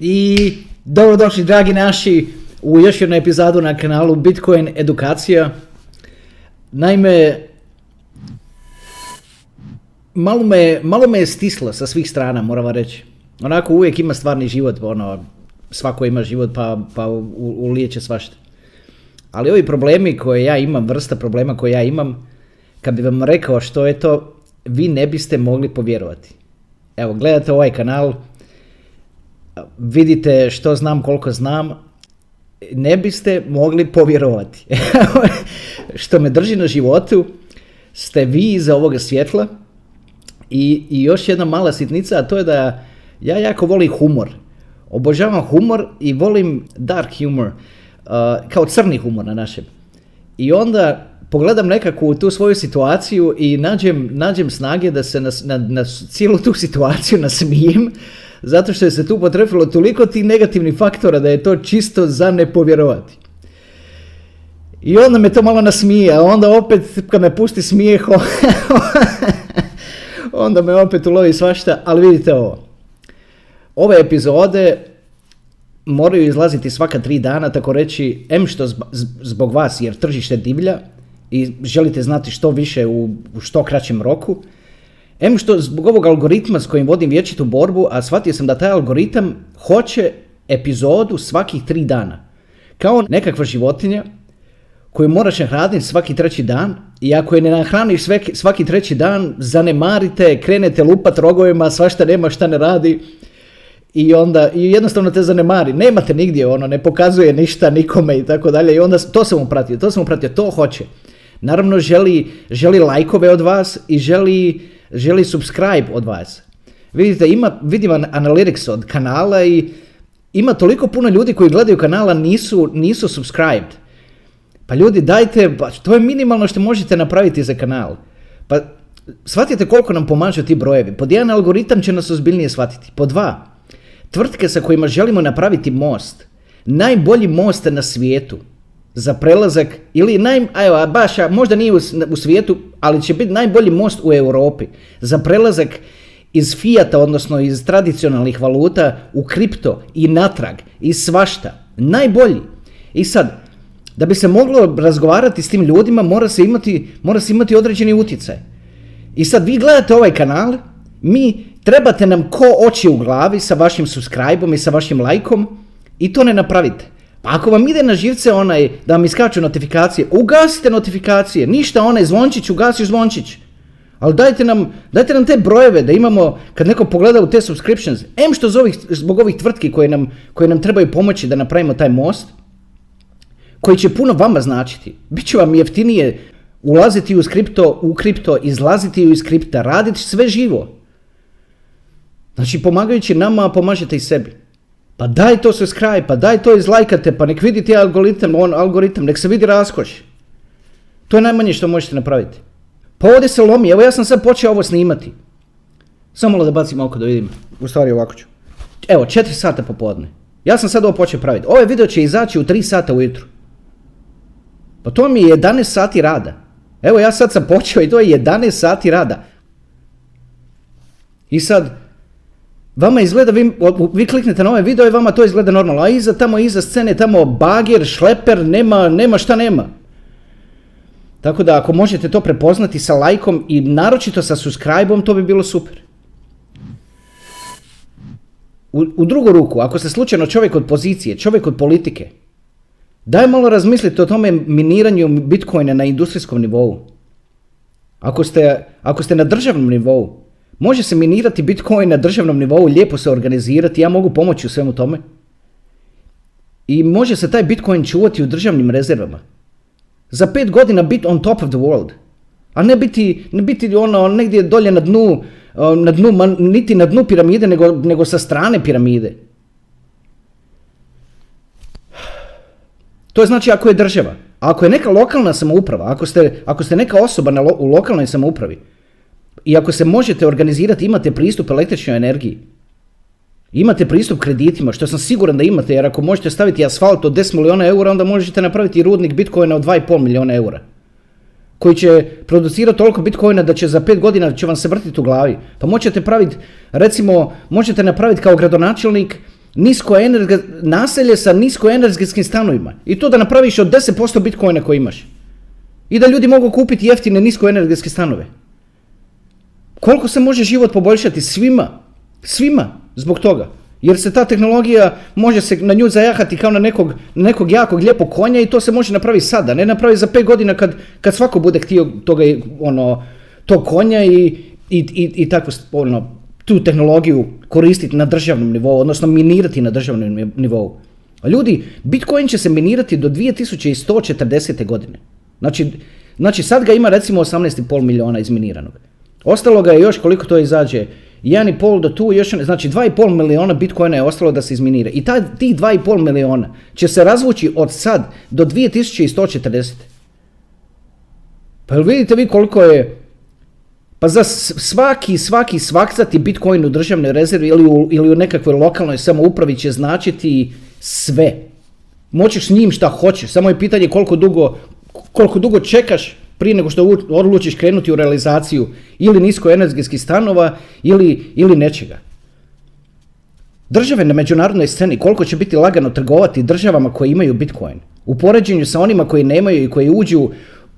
I dobrodošli dragi naši u još jednu epizodu na kanalu Bitcoin edukacija. Naime, malo me, malo me je stislo sa svih strana, moram vam reći. Onako uvijek ima stvarni život, ono, svako ima život pa, pa ulijeće svašta. Ali ovi problemi koje ja imam, vrsta problema koje ja imam, kad bi vam rekao što je to, vi ne biste mogli povjerovati. Evo, gledate ovaj kanal, vidite što znam, koliko znam, ne biste mogli povjerovati. što me drži na životu, ste vi iza ovoga svjetla i, i još jedna mala sitnica, a to je da ja jako volim humor. Obožavam humor i volim dark humor, uh, kao crni humor na našem. I onda pogledam nekakvu tu svoju situaciju i nađem, nađem snage da se na, na, na cijelu tu situaciju nasmijem, zato što je se tu potrefilo toliko tih negativnih faktora da je to čisto za ne povjerovati. I onda me to malo nasmije, a onda opet kad me pusti smijeho, onda me opet ulovi svašta, ali vidite ovo. Ove epizode moraju izlaziti svaka tri dana, tako reći, em što zbog vas jer tržište divlja i želite znati što više u što kraćem roku, em što zbog ovog algoritma s kojim vodim vječitu borbu, a shvatio sam da taj algoritam hoće epizodu svakih tri dana. Kao nekakva životinja koju moraš nahraniti svaki treći dan i ako je ne nahraniš svaki, svaki treći dan, zanemarite, krenete lupat rogovima, svašta nema šta ne radi i onda i jednostavno te zanemari. Nemate nigdje ono, ne pokazuje ništa nikome i tako dalje i onda to sam upratio, to sam upratio, to hoće. Naravno želi, želi lajkove od vas i želi, želi subscribe od vas. Vidite, ima, vidim analytics od kanala i ima toliko puno ljudi koji gledaju kanala nisu, nisu subscribed. Pa ljudi dajte, pa to je minimalno što možete napraviti za kanal. Pa shvatite koliko nam pomažu ti brojevi. Pod jedan algoritam će nas ozbiljnije shvatiti. Po dva, tvrtke sa kojima želimo napraviti most, najbolji most na svijetu za prelazak, ili naj, evo, baš, možda nije u, u svijetu, ali će biti najbolji most u Europi za prelazak iz fijata, odnosno iz tradicionalnih valuta u kripto i natrag i svašta. Najbolji. I sad, da bi se moglo razgovarati s tim ljudima, mora se imati, mora se imati određeni utjecaj. I sad vi gledate ovaj kanal, mi trebate nam ko oči u glavi sa vašim subscribe i sa vašim lajkom i to ne napravite. Pa ako vam ide na živce onaj da vam iskaču notifikacije, ugasite notifikacije, ništa onaj zvončić, ugasi zvončić. Ali dajte nam, dajte nam te brojeve da imamo, kad neko pogleda u te subscriptions, em što ovih, zbog ovih tvrtki koje nam, koje nam trebaju pomoći da napravimo taj most, koji će puno vama značiti. Biće vam jeftinije ulaziti u kripto, u kripto, izlaziti iz kripta, raditi sve živo. Znači pomagajući nama, pomažete i sebi. Pa daj to subscribe, pa daj to izlajkate, pa nek vidi ti algoritam, on algoritam, nek se vidi raskoš. To je najmanje što možete napraviti. Pa ovdje se lomi, evo ja sam sad počeo ovo snimati. Samo malo da bacim oko da vidim. U stvari ovako ću. Evo, 4 sata popodne. Ja sam sad ovo počeo praviti. Ovaj video će izaći u 3 sata ujutru. Pa to mi je 11 sati rada. Evo ja sad sam počeo i to je 11 sati rada. I sad, vama izgleda, vi, vi kliknete na ovaj video i vama to izgleda normalno, a iza tamo, iza scene, tamo bagir, šleper, nema, nema šta nema. Tako da ako možete to prepoznati sa lajkom i naročito sa subscribe to bi bilo super. U, u drugu ruku, ako ste slučajno čovjek od pozicije, čovjek od politike, daj malo razmislite o tome miniranju bitcoina na industrijskom nivou. Ako ste, ako ste na državnom nivou, Može se minirati Bitcoin na državnom nivou, lijepo se organizirati, ja mogu pomoći u svemu tome. I može se taj Bitcoin čuvati u državnim rezervama. Za pet godina biti on top of the world. A ne biti, ne biti ono negdje dolje na dnu, na dnu niti na dnu piramide, nego, nego sa strane piramide. To je znači ako je država. Ako je neka lokalna samouprava, ako ste, ako ste neka osoba na u lokalnoj samoupravi, i ako se možete organizirati, imate pristup električnoj energiji. Imate pristup kreditima, što sam siguran da imate, jer ako možete staviti asfalt od 10 milijuna eura, onda možete napraviti rudnik bitcoina od 2,5 milijuna eura. Koji će producirati toliko bitcoina da će za 5 godina će vam se vrtiti u glavi. Pa možete praviti, recimo, možete napraviti kao gradonačelnik nisko naselje sa niskoenergetskim stanovima. I to da napraviš od 10% bitcoina koji imaš. I da ljudi mogu kupiti jeftine niskoenergetske stanove. Koliko se može život poboljšati svima, svima zbog toga. Jer se ta tehnologija može se na nju zajahati kao na nekog, nekog jakog lijepog konja i to se može napraviti sada, ne napravi za pet godina kad, kad svako bude htio toga, ono, tog konja i, i, i, i takvu, ono, tu tehnologiju koristiti na državnom nivou, odnosno minirati na državnom nivou. A ljudi, Bitcoin će se minirati do 2140. godine. Znači, znači sad ga ima recimo 18,5 miliona izminiranog. Ostalo ga je još koliko to izađe, 1,5 do tu, još, znači 2,5 miliona bitcoina je ostalo da se izminira. I taj, tih 2,5 miliona će se razvući od sad do 2140. Pa vidite vi koliko je, pa za svaki, svaki svakcati bitcoin u državnoj rezervi ili u, ili u nekakvoj lokalnoj samoupravi će značiti sve. Moćeš s njim šta hoćeš, samo je pitanje koliko dugo, koliko dugo čekaš prije nego što odlučiš krenuti u realizaciju ili niskoenergetskih stanova ili, ili nečega. Države na međunarodnoj sceni koliko će biti lagano trgovati državama koje imaju Bitcoin u poređenju sa onima koji nemaju i koji uđu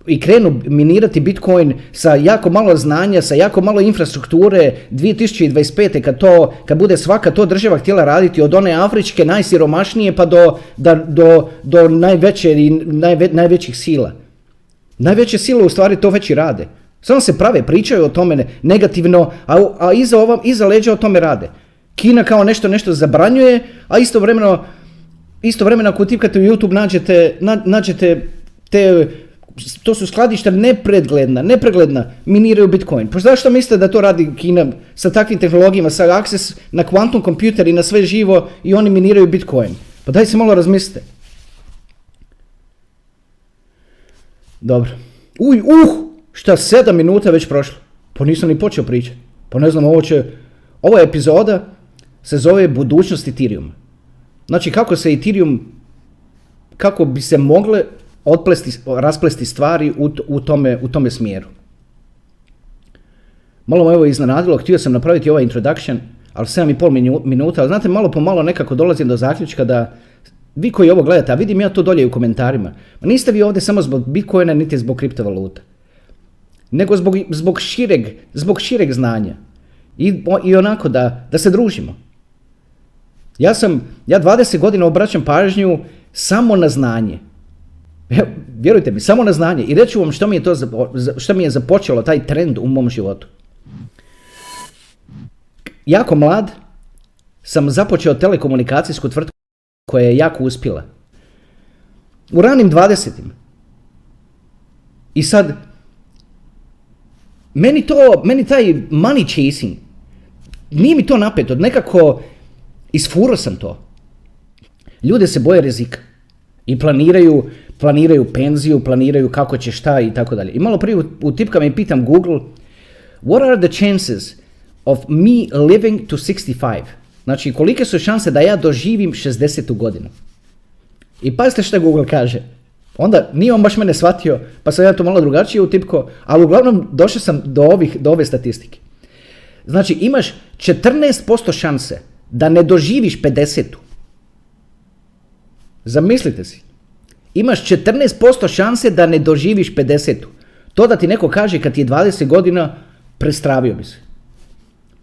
i krenu minirati Bitcoin sa jako malo znanja, sa jako malo infrastrukture 2025. kad, to, kad bude svaka to država htjela raditi od one afričke najsiromašnije pa do, do, do najveće i najvećih sila. Najveće sile u stvari to već i rade. Samo se prave, pričaju o tome negativno, a, a iza, ovom, iza leđa o tome rade. Kina kao nešto nešto zabranjuje, a istovremeno, istovremeno ako tipkate u YouTube nađete, nađete te, to su skladišta nepregledna, nepregledna, miniraju Bitcoin. Pa zašto mislite da to radi Kina sa takvim tehnologijama, sa access na quantum kompjuter i na sve živo i oni miniraju Bitcoin? Pa daj se malo razmislite. Dobro. Uj, uh, šta sedam minuta već prošlo. Pa nisam ni počeo pričati. Pa ne znam, ovo će, ova epizoda se zove budućnost Ethereum. Znači kako se Ethereum, kako bi se mogle otplesti, rasplesti stvari u, u, tome, u tome smjeru. Malo me evo iznenadilo, htio sam napraviti ovaj introduction, ali 7,5 minuta, ali znate, malo po malo nekako dolazim do zaključka da vi koji ovo gledate, a vidim ja to dolje u komentarima, ma niste vi ovdje samo zbog Bitcoina niti zbog kriptovaluta, nego zbog, zbog, šireg, zbog šireg znanja. I, i onako da, da se družimo. Ja sam, ja 20 godina obraćam pažnju samo na znanje. Vjerujte mi, samo na znanje. I reću vam što mi je to, što mi je započelo taj trend u mom životu. Jako mlad sam započeo telekomunikacijsku tvrtku koja je jako uspjela. U ranim 20 I sad, meni to, meni taj money chasing, nije mi to napeto, nekako isfuro sam to. Ljude se boje rizika i planiraju, planiraju penziju, planiraju kako će šta i tako dalje. I malo prije u tipkama i pitam Google, what are the chances of me living to 65? Znači, kolike su šanse da ja doživim 60. godinu? I pazite što Google kaže. Onda nije on baš mene shvatio, pa sam ja to malo drugačije utipko, ali uglavnom došao sam do, ovih, do ove statistike. Znači, imaš 14% šanse da ne doživiš 50. Zamislite si. Imaš 14% šanse da ne doživiš 50. To da ti neko kaže kad ti je 20 godina, prestravio bi se.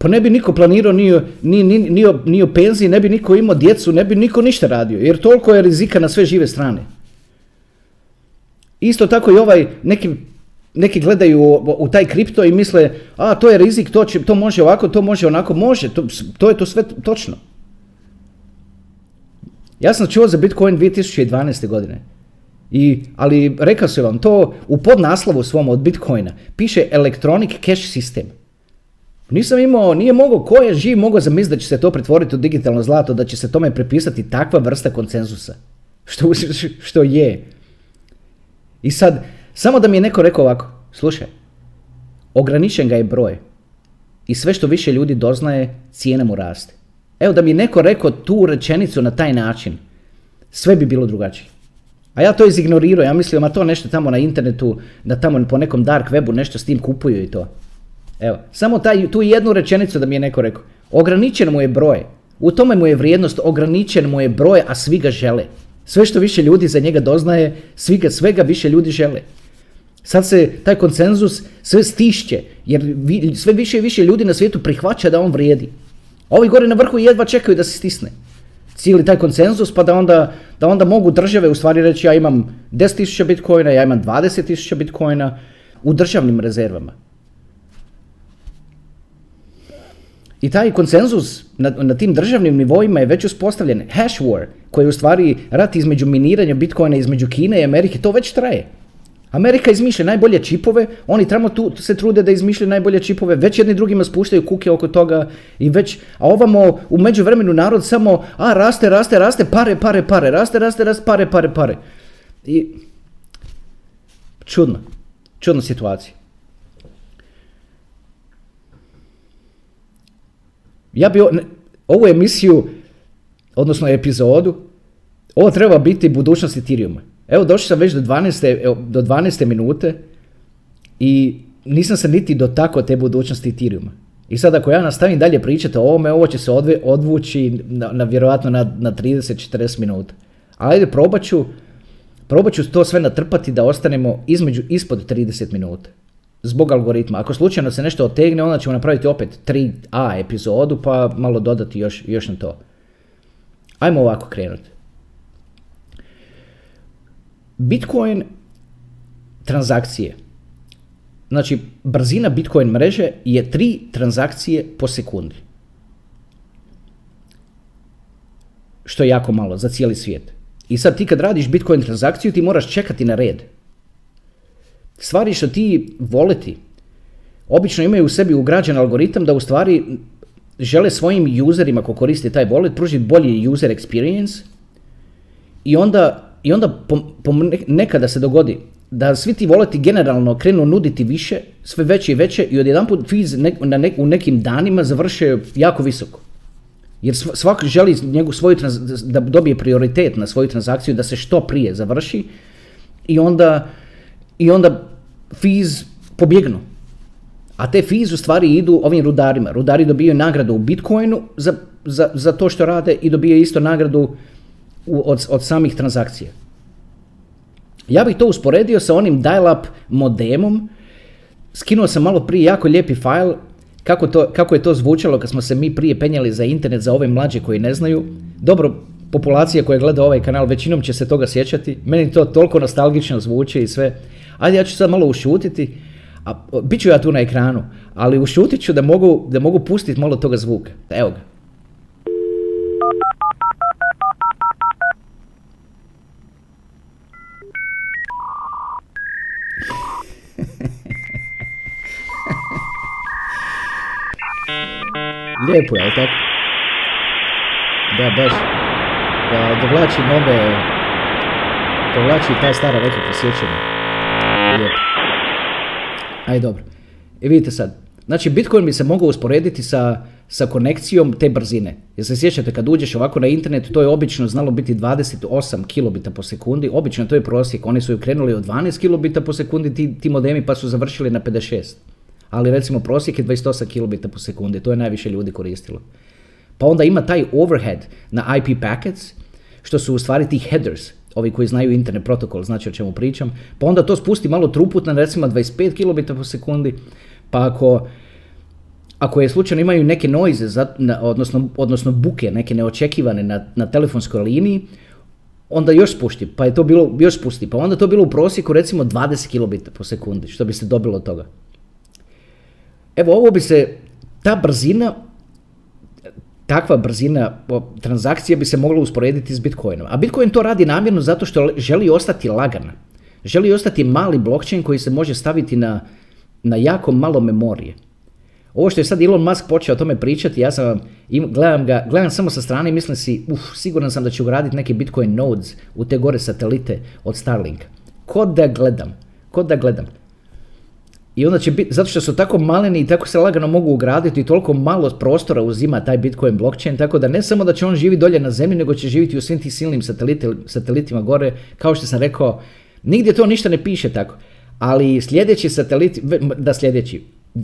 Pa ne bi niko planirao ni, ni, ni, ni, o, penziji, ne bi niko imao djecu, ne bi niko ništa radio, jer toliko je rizika na sve žive strane. Isto tako i ovaj, neki, neki gledaju u, u taj kripto i misle, a to je rizik, to, će, to može ovako, to može onako, može, to, to je to sve točno. Ja sam čuo za Bitcoin 2012. godine. I, ali rekao sam vam, to u podnaslovu svom od Bitcoina piše Electronic Cash System. Nisam imao, nije mogao, ko je živ mogao zamisliti da će se to pretvoriti u digitalno zlato, da će se tome prepisati takva vrsta konsenzusa. Što, što je. I sad, samo da mi je neko rekao ovako, slušaj, ograničen ga je broj. I sve što više ljudi doznaje, cijena mu raste. Evo da mi je neko rekao tu rečenicu na taj način, sve bi bilo drugačije. A ja to izignorirao, ja mislim, a to nešto tamo na internetu, da tamo po nekom dark webu nešto s tim kupuju i to. Evo, samo taj, tu jednu rečenicu da mi je neko rekao. Ograničen mu je broj. U tome mu je vrijednost, ograničen mu je broj, a svi ga žele. Sve što više ljudi za njega doznaje, svi ga, svega više ljudi žele. Sad se taj konsenzus sve stišće, jer sve više i više ljudi na svijetu prihvaća da on vrijedi. Ovi gore na vrhu jedva čekaju da se stisne. Cijeli taj konsenzus pa da onda, da onda mogu države u stvari reći ja imam 10.000 bitcoina, ja imam 20.000 bitcoina u državnim rezervama. I taj konsenzus na, na tim državnim nivoima je već uspostavljen. Hash war, koji je u stvari rat između miniranja bitcoina između Kine i Amerike, to već traje. Amerika izmišlja najbolje čipove, oni tamo tu se trude da izmišljaju najbolje čipove, već jedni drugima spuštaju kuke oko toga i već, a ovamo u međuvremenu narod samo, a raste, raste, raste, pare, pare, pare, raste, raste, raste, pare, pare, pare. I čudno, čudna situacija. Ja bi ovu emisiju, odnosno epizodu, ovo treba biti budućnost Ethereuma. Evo došao sam već do 12. do 12. minute i nisam se niti dotakao te budućnosti Ethereuma. I sad ako ja nastavim dalje pričati o ovome, ovo će se odve, odvući na, na vjerojatno na, na 30-40 minuta. Ajde, probat ću, probat ću to sve natrpati da ostanemo između, ispod 30 minuta. Zbog algoritma. Ako slučajno se nešto otegne, onda ćemo napraviti opet 3A epizodu, pa malo dodati još, još na to. Ajmo ovako krenuti. Bitcoin transakcije. Znači, brzina Bitcoin mreže je tri transakcije po sekundi. Što je jako malo za cijeli svijet. I sad ti kad radiš Bitcoin transakciju ti moraš čekati na red. Stvari što ti voleti obično imaju u sebi ugrađen algoritam da u stvari žele svojim userima ko koriste taj wallet pružiti bolji user experience i onda i onda po, nekada se dogodi da svi ti voleti generalno krenu nuditi više, sve veće i veće i odjedanput fees na u nekim danima završe jako visoko. Jer svak želi njegu svoju da dobije prioritet na svoju transakciju da se što prije završi i onda, i onda fees pobjegnu. A te fees u stvari idu ovim rudarima. Rudari dobijaju nagradu u Bitcoinu za, za, za to što rade i dobijaju isto nagradu od, od samih transakcija. Ja bih to usporedio sa onim dial-up modemom. Skinuo sam malo prije jako lijepi file kako, kako je to zvučalo kad smo se mi prije penjali za internet za ove mlađe koji ne znaju. Dobro, populacija koja gleda ovaj kanal većinom će se toga sjećati. Meni to toliko nostalgično zvuči i sve. Ajde, ja ću sad malo ušutiti. A, bit ću ja tu na ekranu, ali ušutit ću da mogu, da mogu pustiti malo toga zvuka. Evo ga. Lijepo je, ali tako? Da, baš. Da dovlači nove... Dovlači ta stara neka posjećanja. Ajde, dobro. I vidite sad. Znači, Bitcoin bi se mogao usporediti sa, sa konekcijom te brzine. Jer se sjećate, kad uđeš ovako na internet, to je obično znalo biti 28 kilobita po sekundi. Obično to je prosjek. Oni su krenuli od 12 kilobita po sekundi, ti, ti modemi, pa su završili na 56 ali recimo prosjek je 28 kilobita po sekundi, to je najviše ljudi koristilo. Pa onda ima taj overhead na IP packets, što su u stvari ti headers, ovi koji znaju internet protokol, znači o čemu pričam, pa onda to spusti malo truput na recimo 25 kilobita po sekundi, pa ako, ako je slučajno imaju neke noize, odnosno, odnosno buke, neke neočekivane na, na telefonskoj liniji, onda još spušti, pa je to bilo još spusti, pa onda to bilo u prosjeku recimo 20 kilobita po sekundi, što bi se dobilo od toga. Evo ovo bi se, ta brzina, takva brzina transakcije bi se mogla usporediti s Bitcoinom. A Bitcoin to radi namjerno zato što želi ostati lagan. Želi ostati mali blockchain koji se može staviti na, na jako malo memorije. Ovo što je sad Elon Musk počeo o tome pričati, ja sam gledam ga, gledam samo sa strane i mislim si, uf, siguran sam da će ugraditi neke Bitcoin nodes u te gore satelite od Starlinka. Kod da gledam, kod da gledam. I onda će biti, zato što su tako maleni i tako se lagano mogu ugraditi i toliko malo prostora uzima taj Bitcoin blockchain, tako da ne samo da će on živi dolje na zemlji, nego će živjeti u svim tim silnim satelitima gore, kao što sam rekao, nigdje to ništa ne piše tako. Ali sljedeći sateliti, da sljedeći,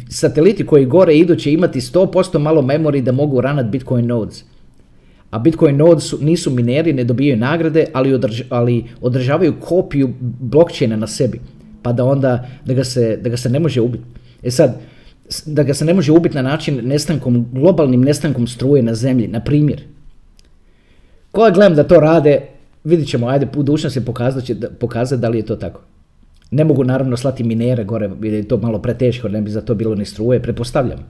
sateliti koji gore idu će imati 100% malo memorije da mogu ranat Bitcoin nodes. A Bitcoin nodes su, nisu mineri, ne dobijaju nagrade, ali, ali održavaju kopiju blockchaina na sebi. Pa da onda, da ga se, da ga se ne može ubiti. E sad, da ga se ne može ubiti na način nestankom, globalnim nestankom struje na zemlji, na primjer. Koja gledam da to rade, vidit ćemo, ajde, budućnost je pokazati, pokazati da li je to tako. Ne mogu naravno slati minere gore, jer je to malo preteško, ne bi za to bilo ni struje, prepostavljam.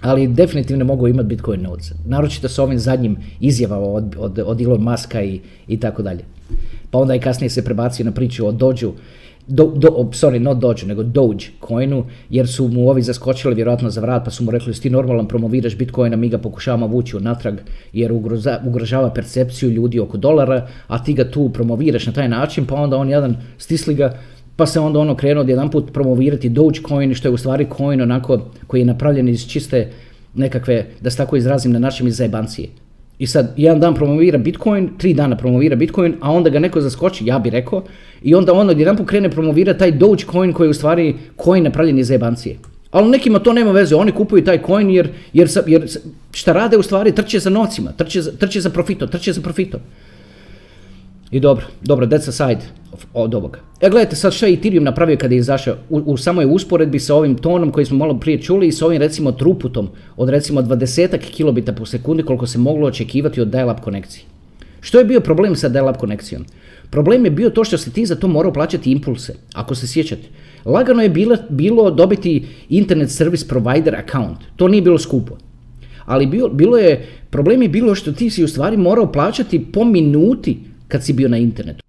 Ali definitivno mogu imati Bitcoin nodes. Naročito s ovim zadnjim izjavama od, od, od Elon Muska i, i tako dalje. Pa onda i kasnije se prebacio na priču o Dođu, do, do, sorry, not Doge, nego Doge coinu, jer su mu ovi zaskočili vjerojatno za vrat, pa su mu rekli, ti normalno promoviraš Bitcoina, mi ga pokušavamo vući natrag, jer ugroza, ugrožava percepciju ljudi oko dolara, a ti ga tu promoviraš na taj način, pa onda on jedan stisli ga, pa se onda ono krenuo jedan put promovirati Dogecoin, što je u stvari coin onako koji je napravljen iz čiste nekakve, da se tako izrazim, na našem iz zajebancije. I sad, jedan dan promovira Bitcoin, tri dana promovira Bitcoin, a onda ga neko zaskoči, ja bih rekao, i onda ono jedan put krene promovira taj Dogecoin koji je u stvari coin napravljen iz zajebancije. Ali nekima to nema veze, oni kupuju taj coin jer, jer, jer šta rade u stvari trče za novcima, trče, trče za profitom, trče za profitom. I dobro, dobro, that's aside od ovoga. E gledajte sad šta je Ethereum napravio kada je izašao u, u samoj usporedbi sa ovim tonom koji smo malo prije čuli i sa ovim recimo truputom od recimo 20 kilobita po sekundi koliko se moglo očekivati od dial-up konekcije. Što je bio problem sa dial-up konekcijom? Problem je bio to što se ti za to morao plaćati impulse, ako se sjećate. Lagano je bilo, bilo dobiti internet service provider account, to nije bilo skupo. Ali bilo, bilo je, problem je bilo što ti si u stvari morao plaćati po minuti kad si bio na internetu.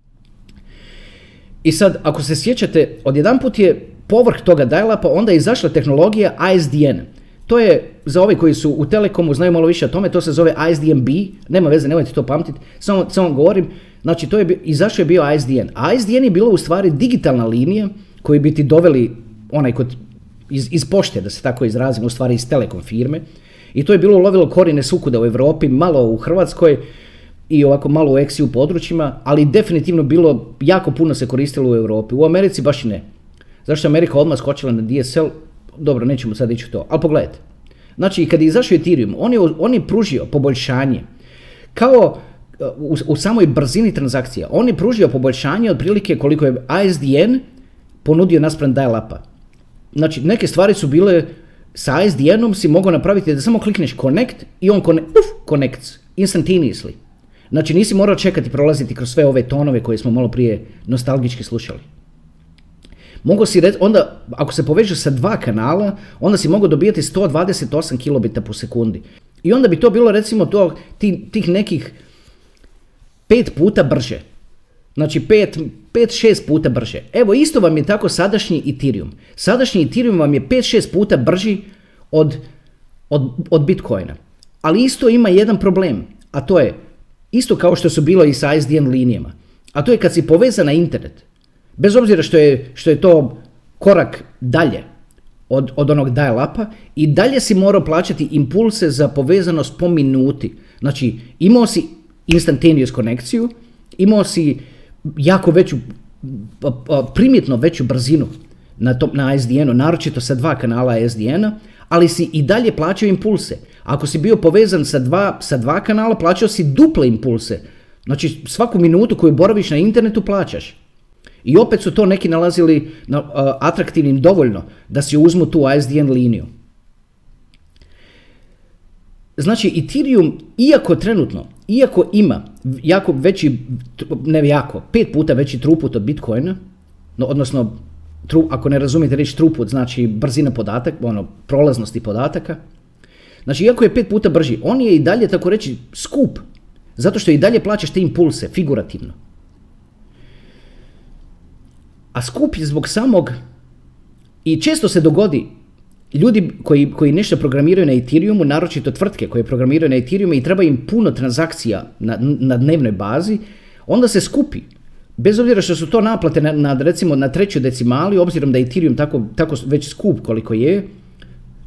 I sad, ako se sjećate, odjedanput je povrh toga dial-upa onda je izašla tehnologija ISDN. To je, za ove koji su u Telekomu znaju malo više o tome, to se zove ISDN-B, nema veze, nemojte to pamtiti, samo, samo govorim, znači to je, izašao je bio ISDN. ISDN je bilo u stvari digitalna linija koju bi ti doveli onaj kod, iz, iz pošte, da se tako izrazim, u stvari iz Telekom firme. I to je bilo lovilo korine sukuda u Europi, malo u Hrvatskoj, i ovako malo u eksiju područjima, ali definitivno bilo, jako puno se koristilo u Europi. U Americi baš i ne. Zašto je Amerika odmah skočila na DSL? Dobro, nećemo sad ići u to, ali pogledajte. Znači, kad je izašao Ethereum, on je, on je pružio poboljšanje. Kao u, u samoj brzini transakcija, on je pružio poboljšanje otprilike koliko je ISDN ponudio naspram dial-upa. Znači, neke stvari su bile sa ISDN-om si mogao napraviti da samo klikneš connect i on connect, uf, connects instantaneously. Znači nisi morao čekati prolaziti kroz sve ove tonove koje smo malo prije nostalgički slušali. Mogu si reći, onda ako se poveže sa dva kanala, onda si mogao dobijati 128 kilobita po sekundi. I onda bi to bilo recimo to tih nekih pet puta brže. Znači 5-6 puta brže. Evo isto vam je tako sadašnji Ethereum. Sadašnji Ethereum vam je 5-6 puta brži od, od, od Bitcoina. Ali isto ima jedan problem, a to je Isto kao što su bilo i sa ISDN linijama. A to je kad si povezan na internet. Bez obzira što je, što je to korak dalje od, od onog dial-upa i dalje si morao plaćati impulse za povezanost po minuti. Znači, imao si instantaneous konekciju, imao si jako veću, primjetno veću brzinu na, to, na SDN-u, naročito sa dva kanala SDN-a, ali si i dalje plaćao impulse. Ako si bio povezan sa dva, sa dva kanala, plaćao si duple impulse. Znači svaku minutu koju boraviš na internetu plaćaš. I opet su to neki nalazili na, uh, atraktivnim dovoljno da si uzmu tu ISDN liniju. Znači Ethereum, iako trenutno, iako ima jako veći, ne jako, pet puta veći truput od Bitcoina, no, odnosno tru, ako ne razumijete reći truput, znači brzina podataka, ono, prolaznosti podataka. Znači, iako je pet puta brži, on je i dalje, tako reći, skup. Zato što i dalje plaćaš te impulse, figurativno. A skup je zbog samog, i često se dogodi, ljudi koji, koji nešto programiraju na Ethereumu, naročito tvrtke koje programiraju na Ethereumu i treba im puno transakcija na, na dnevnoj bazi, onda se skupi bez obzira što su to naplate na, na, recimo na trećoj decimali, obzirom da je Ethereum tako, tako već skup koliko je,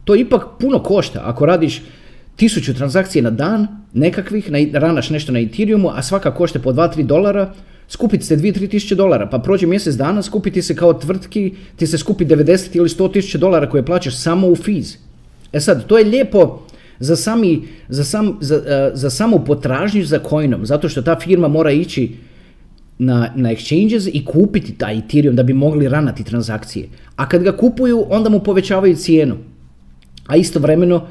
to ipak puno košta. Ako radiš tisuću transakcije na dan, nekakvih, na, ranaš nešto na Ethereumu, a svaka košta po 2-3 dolara, skupiti se 2-3 tisuće dolara, pa prođe mjesec dana, skupiti se kao tvrtki, ti se skupi 90 ili 100 tisuća dolara koje plaćaš samo u fees. E sad, to je lijepo, za, sami, za, sam, za, e, za samu potražnju za coinom, zato što ta firma mora ići na, na exchanges i kupiti taj Ethereum da bi mogli ranati transakcije. A kad ga kupuju, onda mu povećavaju cijenu. A istovremeno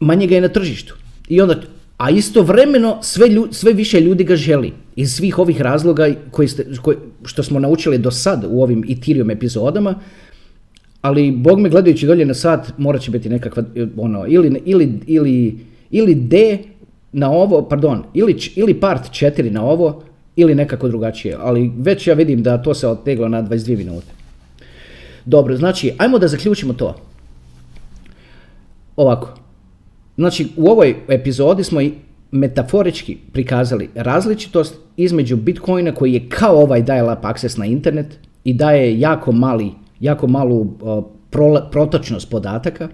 manje ga je na tržištu. I onda, a istovremeno sve, lju, sve više ljudi ga želi. Iz svih ovih razloga koji ste, koji, što smo naučili do sad u ovim Ethereum epizodama, ali bog me gledajući dolje na sat morat će biti nekakva ono, ili, ili, ili, ili D na ovo, pardon, ili, ili part 4 na ovo, ili nekako drugačije, ali već ja vidim da to se oteglo na 22 minute. Dobro, znači, ajmo da zaključimo to. Ovako, znači u ovoj epizodi smo i metaforički prikazali različitost između Bitcoina koji je kao ovaj dial-up access na internet i daje jako mali, jako malu uh, protočnost podataka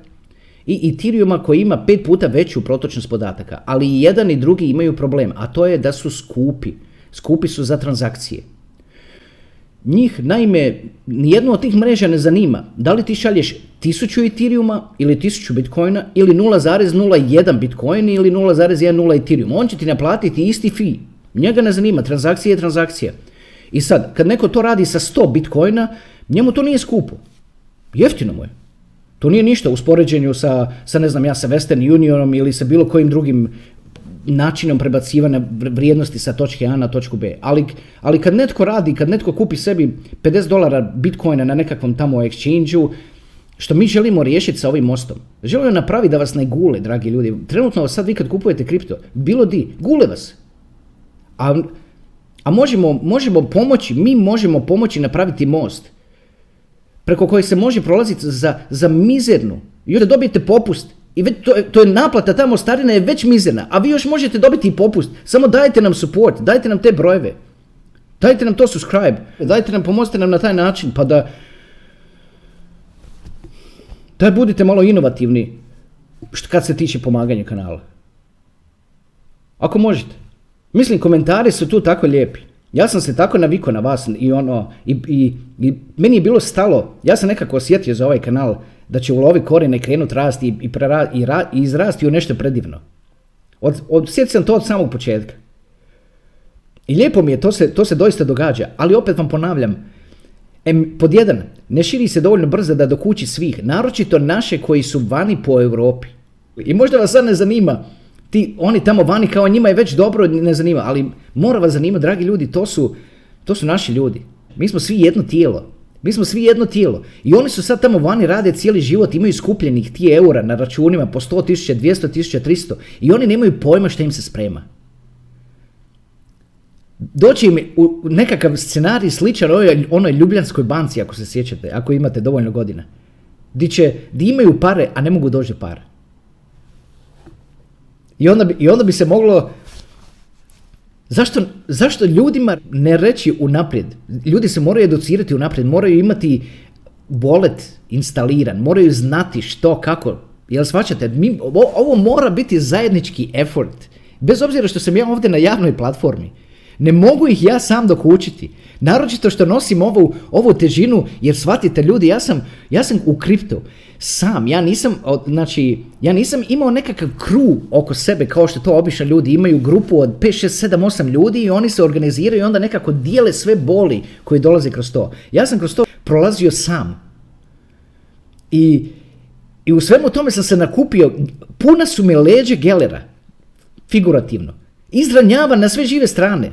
i Ethereuma koji ima pet puta veću protočnost podataka, ali i jedan i drugi imaju problem, a to je da su skupi. Skupi su za transakcije. Njih, naime, nijedno od tih mreža ne zanima da li ti šalješ 1000 Ethereuma ili 1000 Bitcoina ili 0,01 Bitcoin ili 0,10 Ethereum. On će ti naplatiti isti fee. Njega ne zanima, transakcija je transakcija. I sad, kad neko to radi sa 100 Bitcoina, njemu to nije skupo. Jeftino mu je. To nije ništa u spoređenju sa, sa, ne znam ja, sa Western Unionom ili sa bilo kojim drugim načinom prebacivanja vrijednosti sa točke A na točku B. Ali, ali kad netko radi, kad netko kupi sebi 50 dolara bitcoina na nekakvom tamo exchange što mi želimo riješiti sa ovim mostom. Želimo napraviti da vas ne gule, dragi ljudi. Trenutno sad vi kad kupujete kripto, bilo di, gule vas. A, a možemo, možemo pomoći, mi možemo pomoći napraviti most preko kojeg se može prolaziti za, za mizernu. I onda dobijete popust. I već, to, to je naplata, tamo starina je već mizerna, a vi još možete dobiti i popust. Samo dajte nam support, dajte nam te brojeve. Dajte nam to subscribe, dajte nam, pomozite nam na taj način, pa da... Daj budite malo inovativni kad se tiče pomaganja kanala. Ako možete. Mislim, komentari su tu tako lijepi. Ja sam se tako navikao na vas i ono, i, i, i meni je bilo stalo, ja sam nekako osjetio za ovaj kanal da će ulovi korene krenut rasti i, i, prera, i, ra, i izrasti u nešto predivno. Od, od, sam to od samog početka. I lijepo mi je, to se, to se doista događa, ali opet vam ponavljam, em, pod jedan, ne širi se dovoljno brzo da dokući svih, naročito naše koji su vani po Europi. I možda vas sad ne zanima, ti, oni tamo vani kao njima je već dobro, ne zanima, ali mora vas zanimati, dragi ljudi, to su, to su naši ljudi. Mi smo svi jedno tijelo. Mi smo svi jedno tijelo. I oni su sad tamo vani, rade cijeli život, imaju skupljenih ti eura na računima po 100 tisuća, 200 tisuća, 300 i oni nemaju pojma što im se sprema. Doći im u nekakav scenarij sličan onoj, onoj ljubljanskoj banci, ako se sjećate, ako imate dovoljno godina. Di, će, di imaju pare, a ne mogu doći do para. I onda bi, i onda bi se moglo... Zašto, zašto ljudima ne reći unaprijed? Ljudi se moraju educirati unaprijed, moraju imati wallet instaliran, moraju znati što, kako. Jel svačate? Mi, ovo, ovo mora biti zajednički effort. Bez obzira što sam ja ovdje na javnoj platformi. Ne mogu ih ja sam dokučiti. Naročito što nosim ovu, ovu težinu, jer shvatite ljudi, ja sam, ja sam u kriptu sam, ja nisam, znači, ja nisam imao nekakav kru oko sebe kao što to obično ljudi imaju grupu od 5, 6, 7, 8 ljudi i oni se organiziraju i onda nekako dijele sve boli koji dolaze kroz to. Ja sam kroz to prolazio sam. I, i u svemu tome sam se nakupio, puna su mi leđe gelera, figurativno. Izranjava na sve žive strane.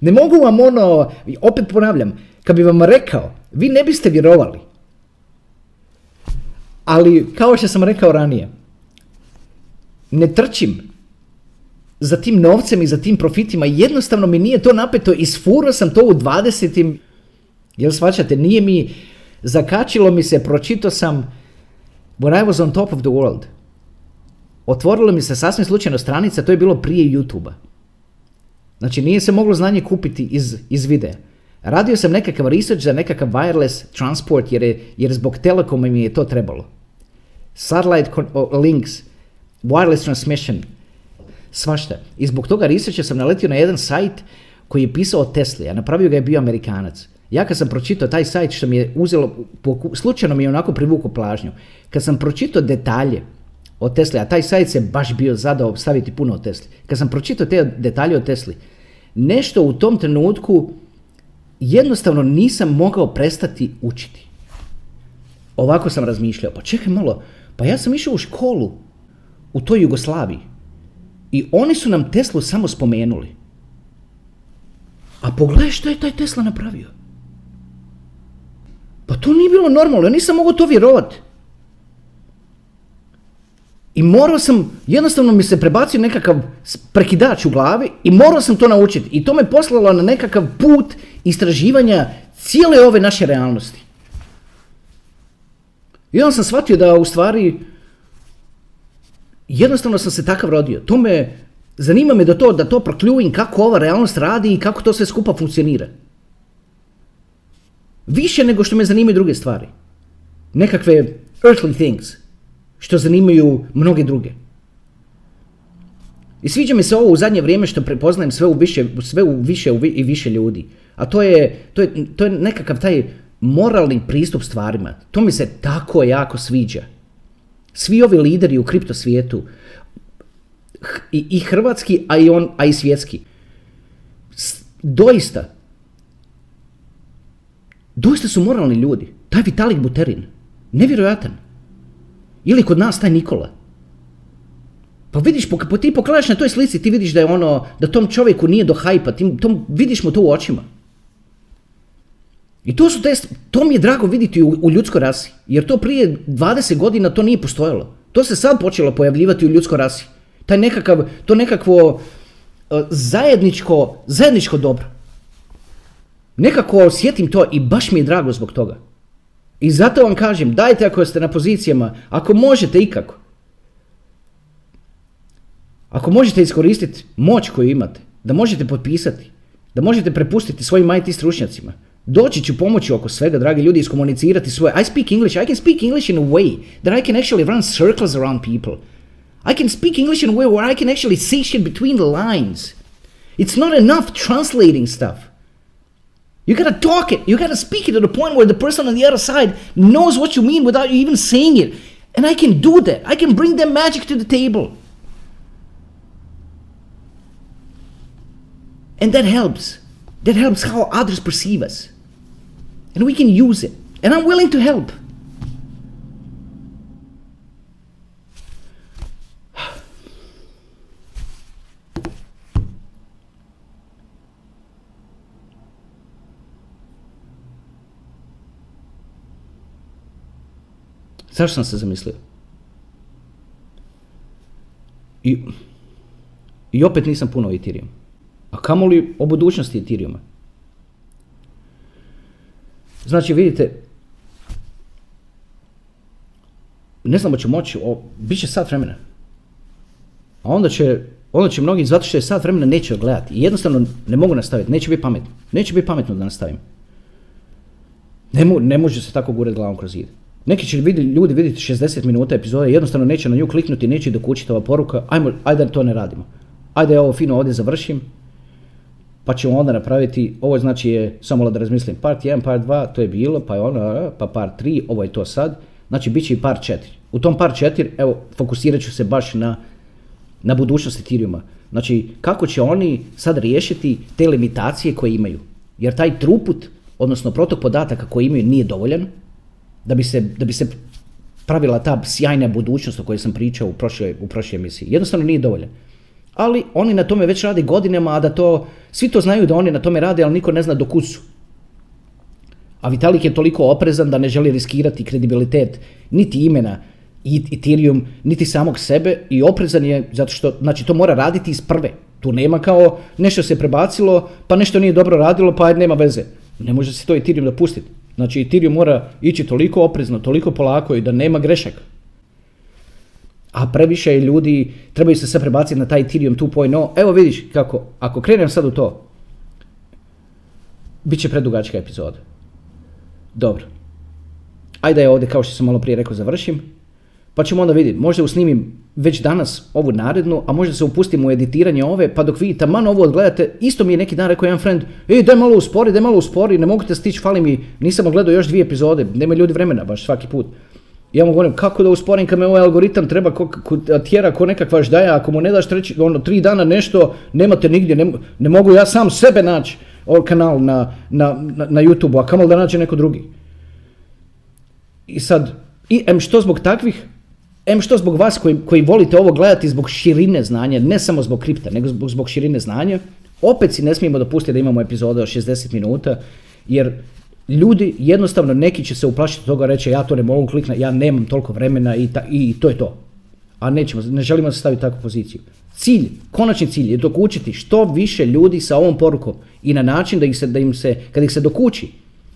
Ne mogu vam ono, opet ponavljam, kad bi vam rekao, vi ne biste vjerovali. Ali, kao što sam rekao ranije, ne trčim za tim novcem i za tim profitima, jednostavno mi nije to napeto, isfurao sam to u 20. Jel svačate, nije mi, zakačilo mi se, pročito sam When I was on top of the world. Otvorilo mi se sasvim slučajno stranica, to je bilo prije YouTube-a. Znači nije se moglo znanje kupiti iz, iz videa. Radio sam nekakav research za nekakav wireless transport jer, je, jer zbog telekoma mi je to trebalo. Satellite links, wireless transmission, svašta. I zbog toga researcha sam naletio na jedan sajt koji je pisao o Tesli, a napravio ga je bio Amerikanac. Ja kad sam pročitao taj sajt što mi je uzelo, slučajno mi je onako privuku plažnju, kad sam pročitao detalje o Tesli, a taj sajt se baš bio zadao staviti puno o Tesli, kad sam pročitao te detalje o Tesli, nešto u tom trenutku jednostavno nisam mogao prestati učiti. Ovako sam razmišljao, pa čekaj malo, pa ja sam išao u školu u toj Jugoslaviji i oni su nam Teslu samo spomenuli. A pogledaj što je taj Tesla napravio. Pa to nije bilo normalno, ja nisam mogao to vjerovati. I morao sam, jednostavno mi se prebacio nekakav prekidač u glavi i morao sam to naučiti. I to me poslalo na nekakav put istraživanja cijele ove naše realnosti. I onda sam shvatio da u stvari jednostavno sam se takav rodio. To me, zanima me da to, da to prokljujem kako ova realnost radi i kako to sve skupa funkcionira. Više nego što me zanimaju druge stvari. Nekakve earthly things što zanimaju mnoge druge. I sviđa mi se ovo u zadnje vrijeme što prepoznajem sve u više, sve u više i više ljudi. A to je, to, je, to je nekakav taj moralni pristup stvarima. To mi se tako jako sviđa. Svi ovi lideri u kripto svijetu, i, i hrvatski, a i, on, a i svjetski, doista, doista su moralni ljudi. Taj Vitalik Buterin, nevjerojatan. Ili kod nas taj Nikola. Pa vidiš, po, ti pogledaš na toj slici, ti vidiš da je ono, da tom čovjeku nije do hajpa, ti, tom, vidiš mu to u očima. I to, su te, to mi je drago vidjeti u, u ljudskoj rasi, jer to prije 20 godina to nije postojalo. To se sad počelo pojavljivati u ljudskoj rasi. Taj nekakav, to nekakvo e, zajedničko, zajedničko dobro. Nekako osjetim to i baš mi je drago zbog toga. I zato vam kažem, dajte ako ste na pozicijama, ako možete ikako. Ako možete iskoristiti moć koju imate, da možete potpisati, da možete prepustiti svojim IT stručnjacima, doći ću pomoći oko svega, dragi ljudi, iskomunicirati svoje. I speak English, I can speak English in a way that I can actually run circles around people. I can speak English in a way where I can actually see shit between the lines. It's not enough translating stuff. You gotta talk it. You gotta speak it to the point where the person on the other side knows what you mean without you even saying it. And I can do that. I can bring that magic to the table. And that helps. That helps how others perceive us. And we can use it. And I'm willing to help. Zašto sam se zamislio? I, I opet nisam puno o Ethereum. A kamoli o budućnosti Ethereuma. Znači, vidite, ne znamo će moći, o, bit će sat vremena. A onda će, onda će mnogi, zato što je sat vremena, neće gledati. I jednostavno ne mogu nastaviti, neće biti pametno. Neće biti pametno da nastavim. Ne, ne može se tako gurati glavom kroz zid. Neki će vidi, ljudi vidjeti 60 minuta epizode, jednostavno neće na nju kliknuti, neće dokućiti ova poruka, ajmo, ajde da to ne radimo. Ajde ovo fino ovdje završim, pa ćemo onda napraviti, ovo znači je, samo da razmislim, part 1, part 2, to je bilo, pa je ono, pa part 3, ovo je to sad, znači bit će i part 4. U tom part 4, evo, fokusirat ću se baš na, na budućnost Ethereuma. Znači, kako će oni sad riješiti te limitacije koje imaju. Jer taj truput, odnosno protok podataka koji imaju nije dovoljan, da bi se, da bi se pravila ta sjajna budućnost o kojoj sam pričao u prošloj, u prošloj emisiji. Jednostavno nije dovoljan. Ali oni na tome već rade godinama, a da to, svi to znaju da oni na tome rade, ali niko ne zna do su. A Vitalik je toliko oprezan da ne želi riskirati kredibilitet niti imena Ethereum, niti samog sebe i oprezan je zato što, znači to mora raditi iz prve. Tu nema kao nešto se prebacilo, pa nešto nije dobro radilo, pa nema veze. Ne može se to Ethereum dopustiti. Znači Ethereum mora ići toliko oprezno, toliko polako i da nema grešaka. A previše ljudi trebaju se sve prebaciti na taj Ethereum 2.0. Evo vidiš kako, ako krenem sad u to, bit će predugačka epizoda. Dobro. Ajde je ovdje, kao što sam malo prije rekao, završim. Pa ćemo onda vidjeti, možda usnimim već danas ovu narednu, a možda se upustim u editiranje ove, pa dok vi taman ovo odgledate, isto mi je neki dan rekao jedan friend, ej daj malo uspori, daj malo uspori, ne mogu te stići, fali mi, nisam gledao još dvije epizode, nema ljudi vremena baš svaki put. Ja mu govorim, kako da usporim kad me ovaj algoritam treba ko, ko, tjera ko nekakva ždaja, ako mu ne daš treći, ono, tri dana nešto, nemate nigdje, ne, mogu ja sam sebe naći ovaj kanal na, na, na, na YouTube-u, a kamol da nađe neko drugi. I sad, i, em što zbog takvih, em što zbog vas koji, koji volite ovo gledati zbog širine znanja, ne samo zbog kripta, nego zbog, zbog širine znanja, opet si ne smijemo dopustiti da imamo epizode od 60 minuta, jer ljudi jednostavno neki će se uplašiti toga reći ja to ne mogu kliknuti, ja nemam toliko vremena i, ta, i to je to. A nećemo, ne želimo se staviti takvu poziciju. Cilj, konačni cilj je dokučiti što više ljudi sa ovom porukom i na način da, ih se, da im se, kad ih se dokući,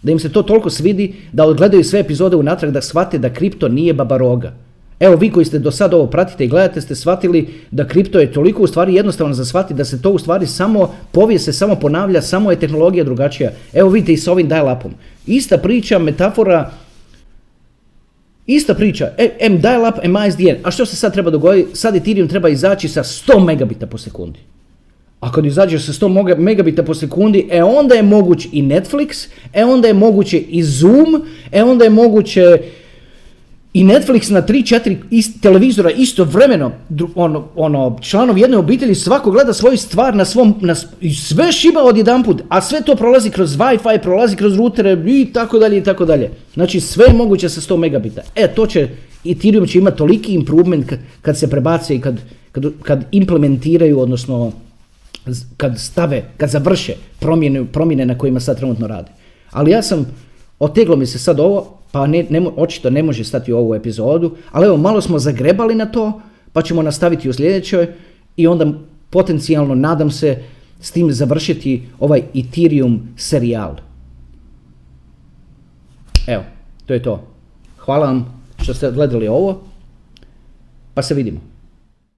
da im se to toliko svidi da odgledaju sve epizode unatrag da shvate da kripto nije babaroga. Evo vi koji ste do sada ovo pratite i gledate ste shvatili da kripto je toliko u stvari jednostavno za shvatiti da se to u stvari samo povije se samo ponavlja, samo je tehnologija drugačija. Evo vidite i s ovim dial-upom. Ista priča, metafora, ista priča, e, M dial-up, M ISDN. A što se sad treba dogoditi? Sad Ethereum treba izaći sa 100 megabita po sekundi. A kad izađeš sa 100 megabita po sekundi, e onda je moguć i Netflix, e onda je moguće i Zoom, e onda je moguće i Netflix na 3-4 ist, televizora istovremeno, ono, ono, članovi jedne obitelji svako gleda svoju stvar na svom, na, sve šiba odjedanput, a sve to prolazi kroz Wi-Fi, prolazi kroz rutere i tako dalje i tako dalje. Znači sve je moguće sa 100 megabita. E, to će, Ethereum će imati toliki improvement kad, kad se prebace i kad, kad, kad implementiraju, odnosno kad stave, kad završe promjene, promjene na kojima sad trenutno rade. Ali ja sam, oteglo mi se sad ovo, pa ne, ne, očito ne može stati u ovu epizodu, ali evo malo smo zagrebali na to, pa ćemo nastaviti u sljedećoj i onda potencijalno nadam se s tim završiti ovaj Ethereum serijal. Evo, to je to. Hvala vam što ste gledali ovo, pa se vidimo.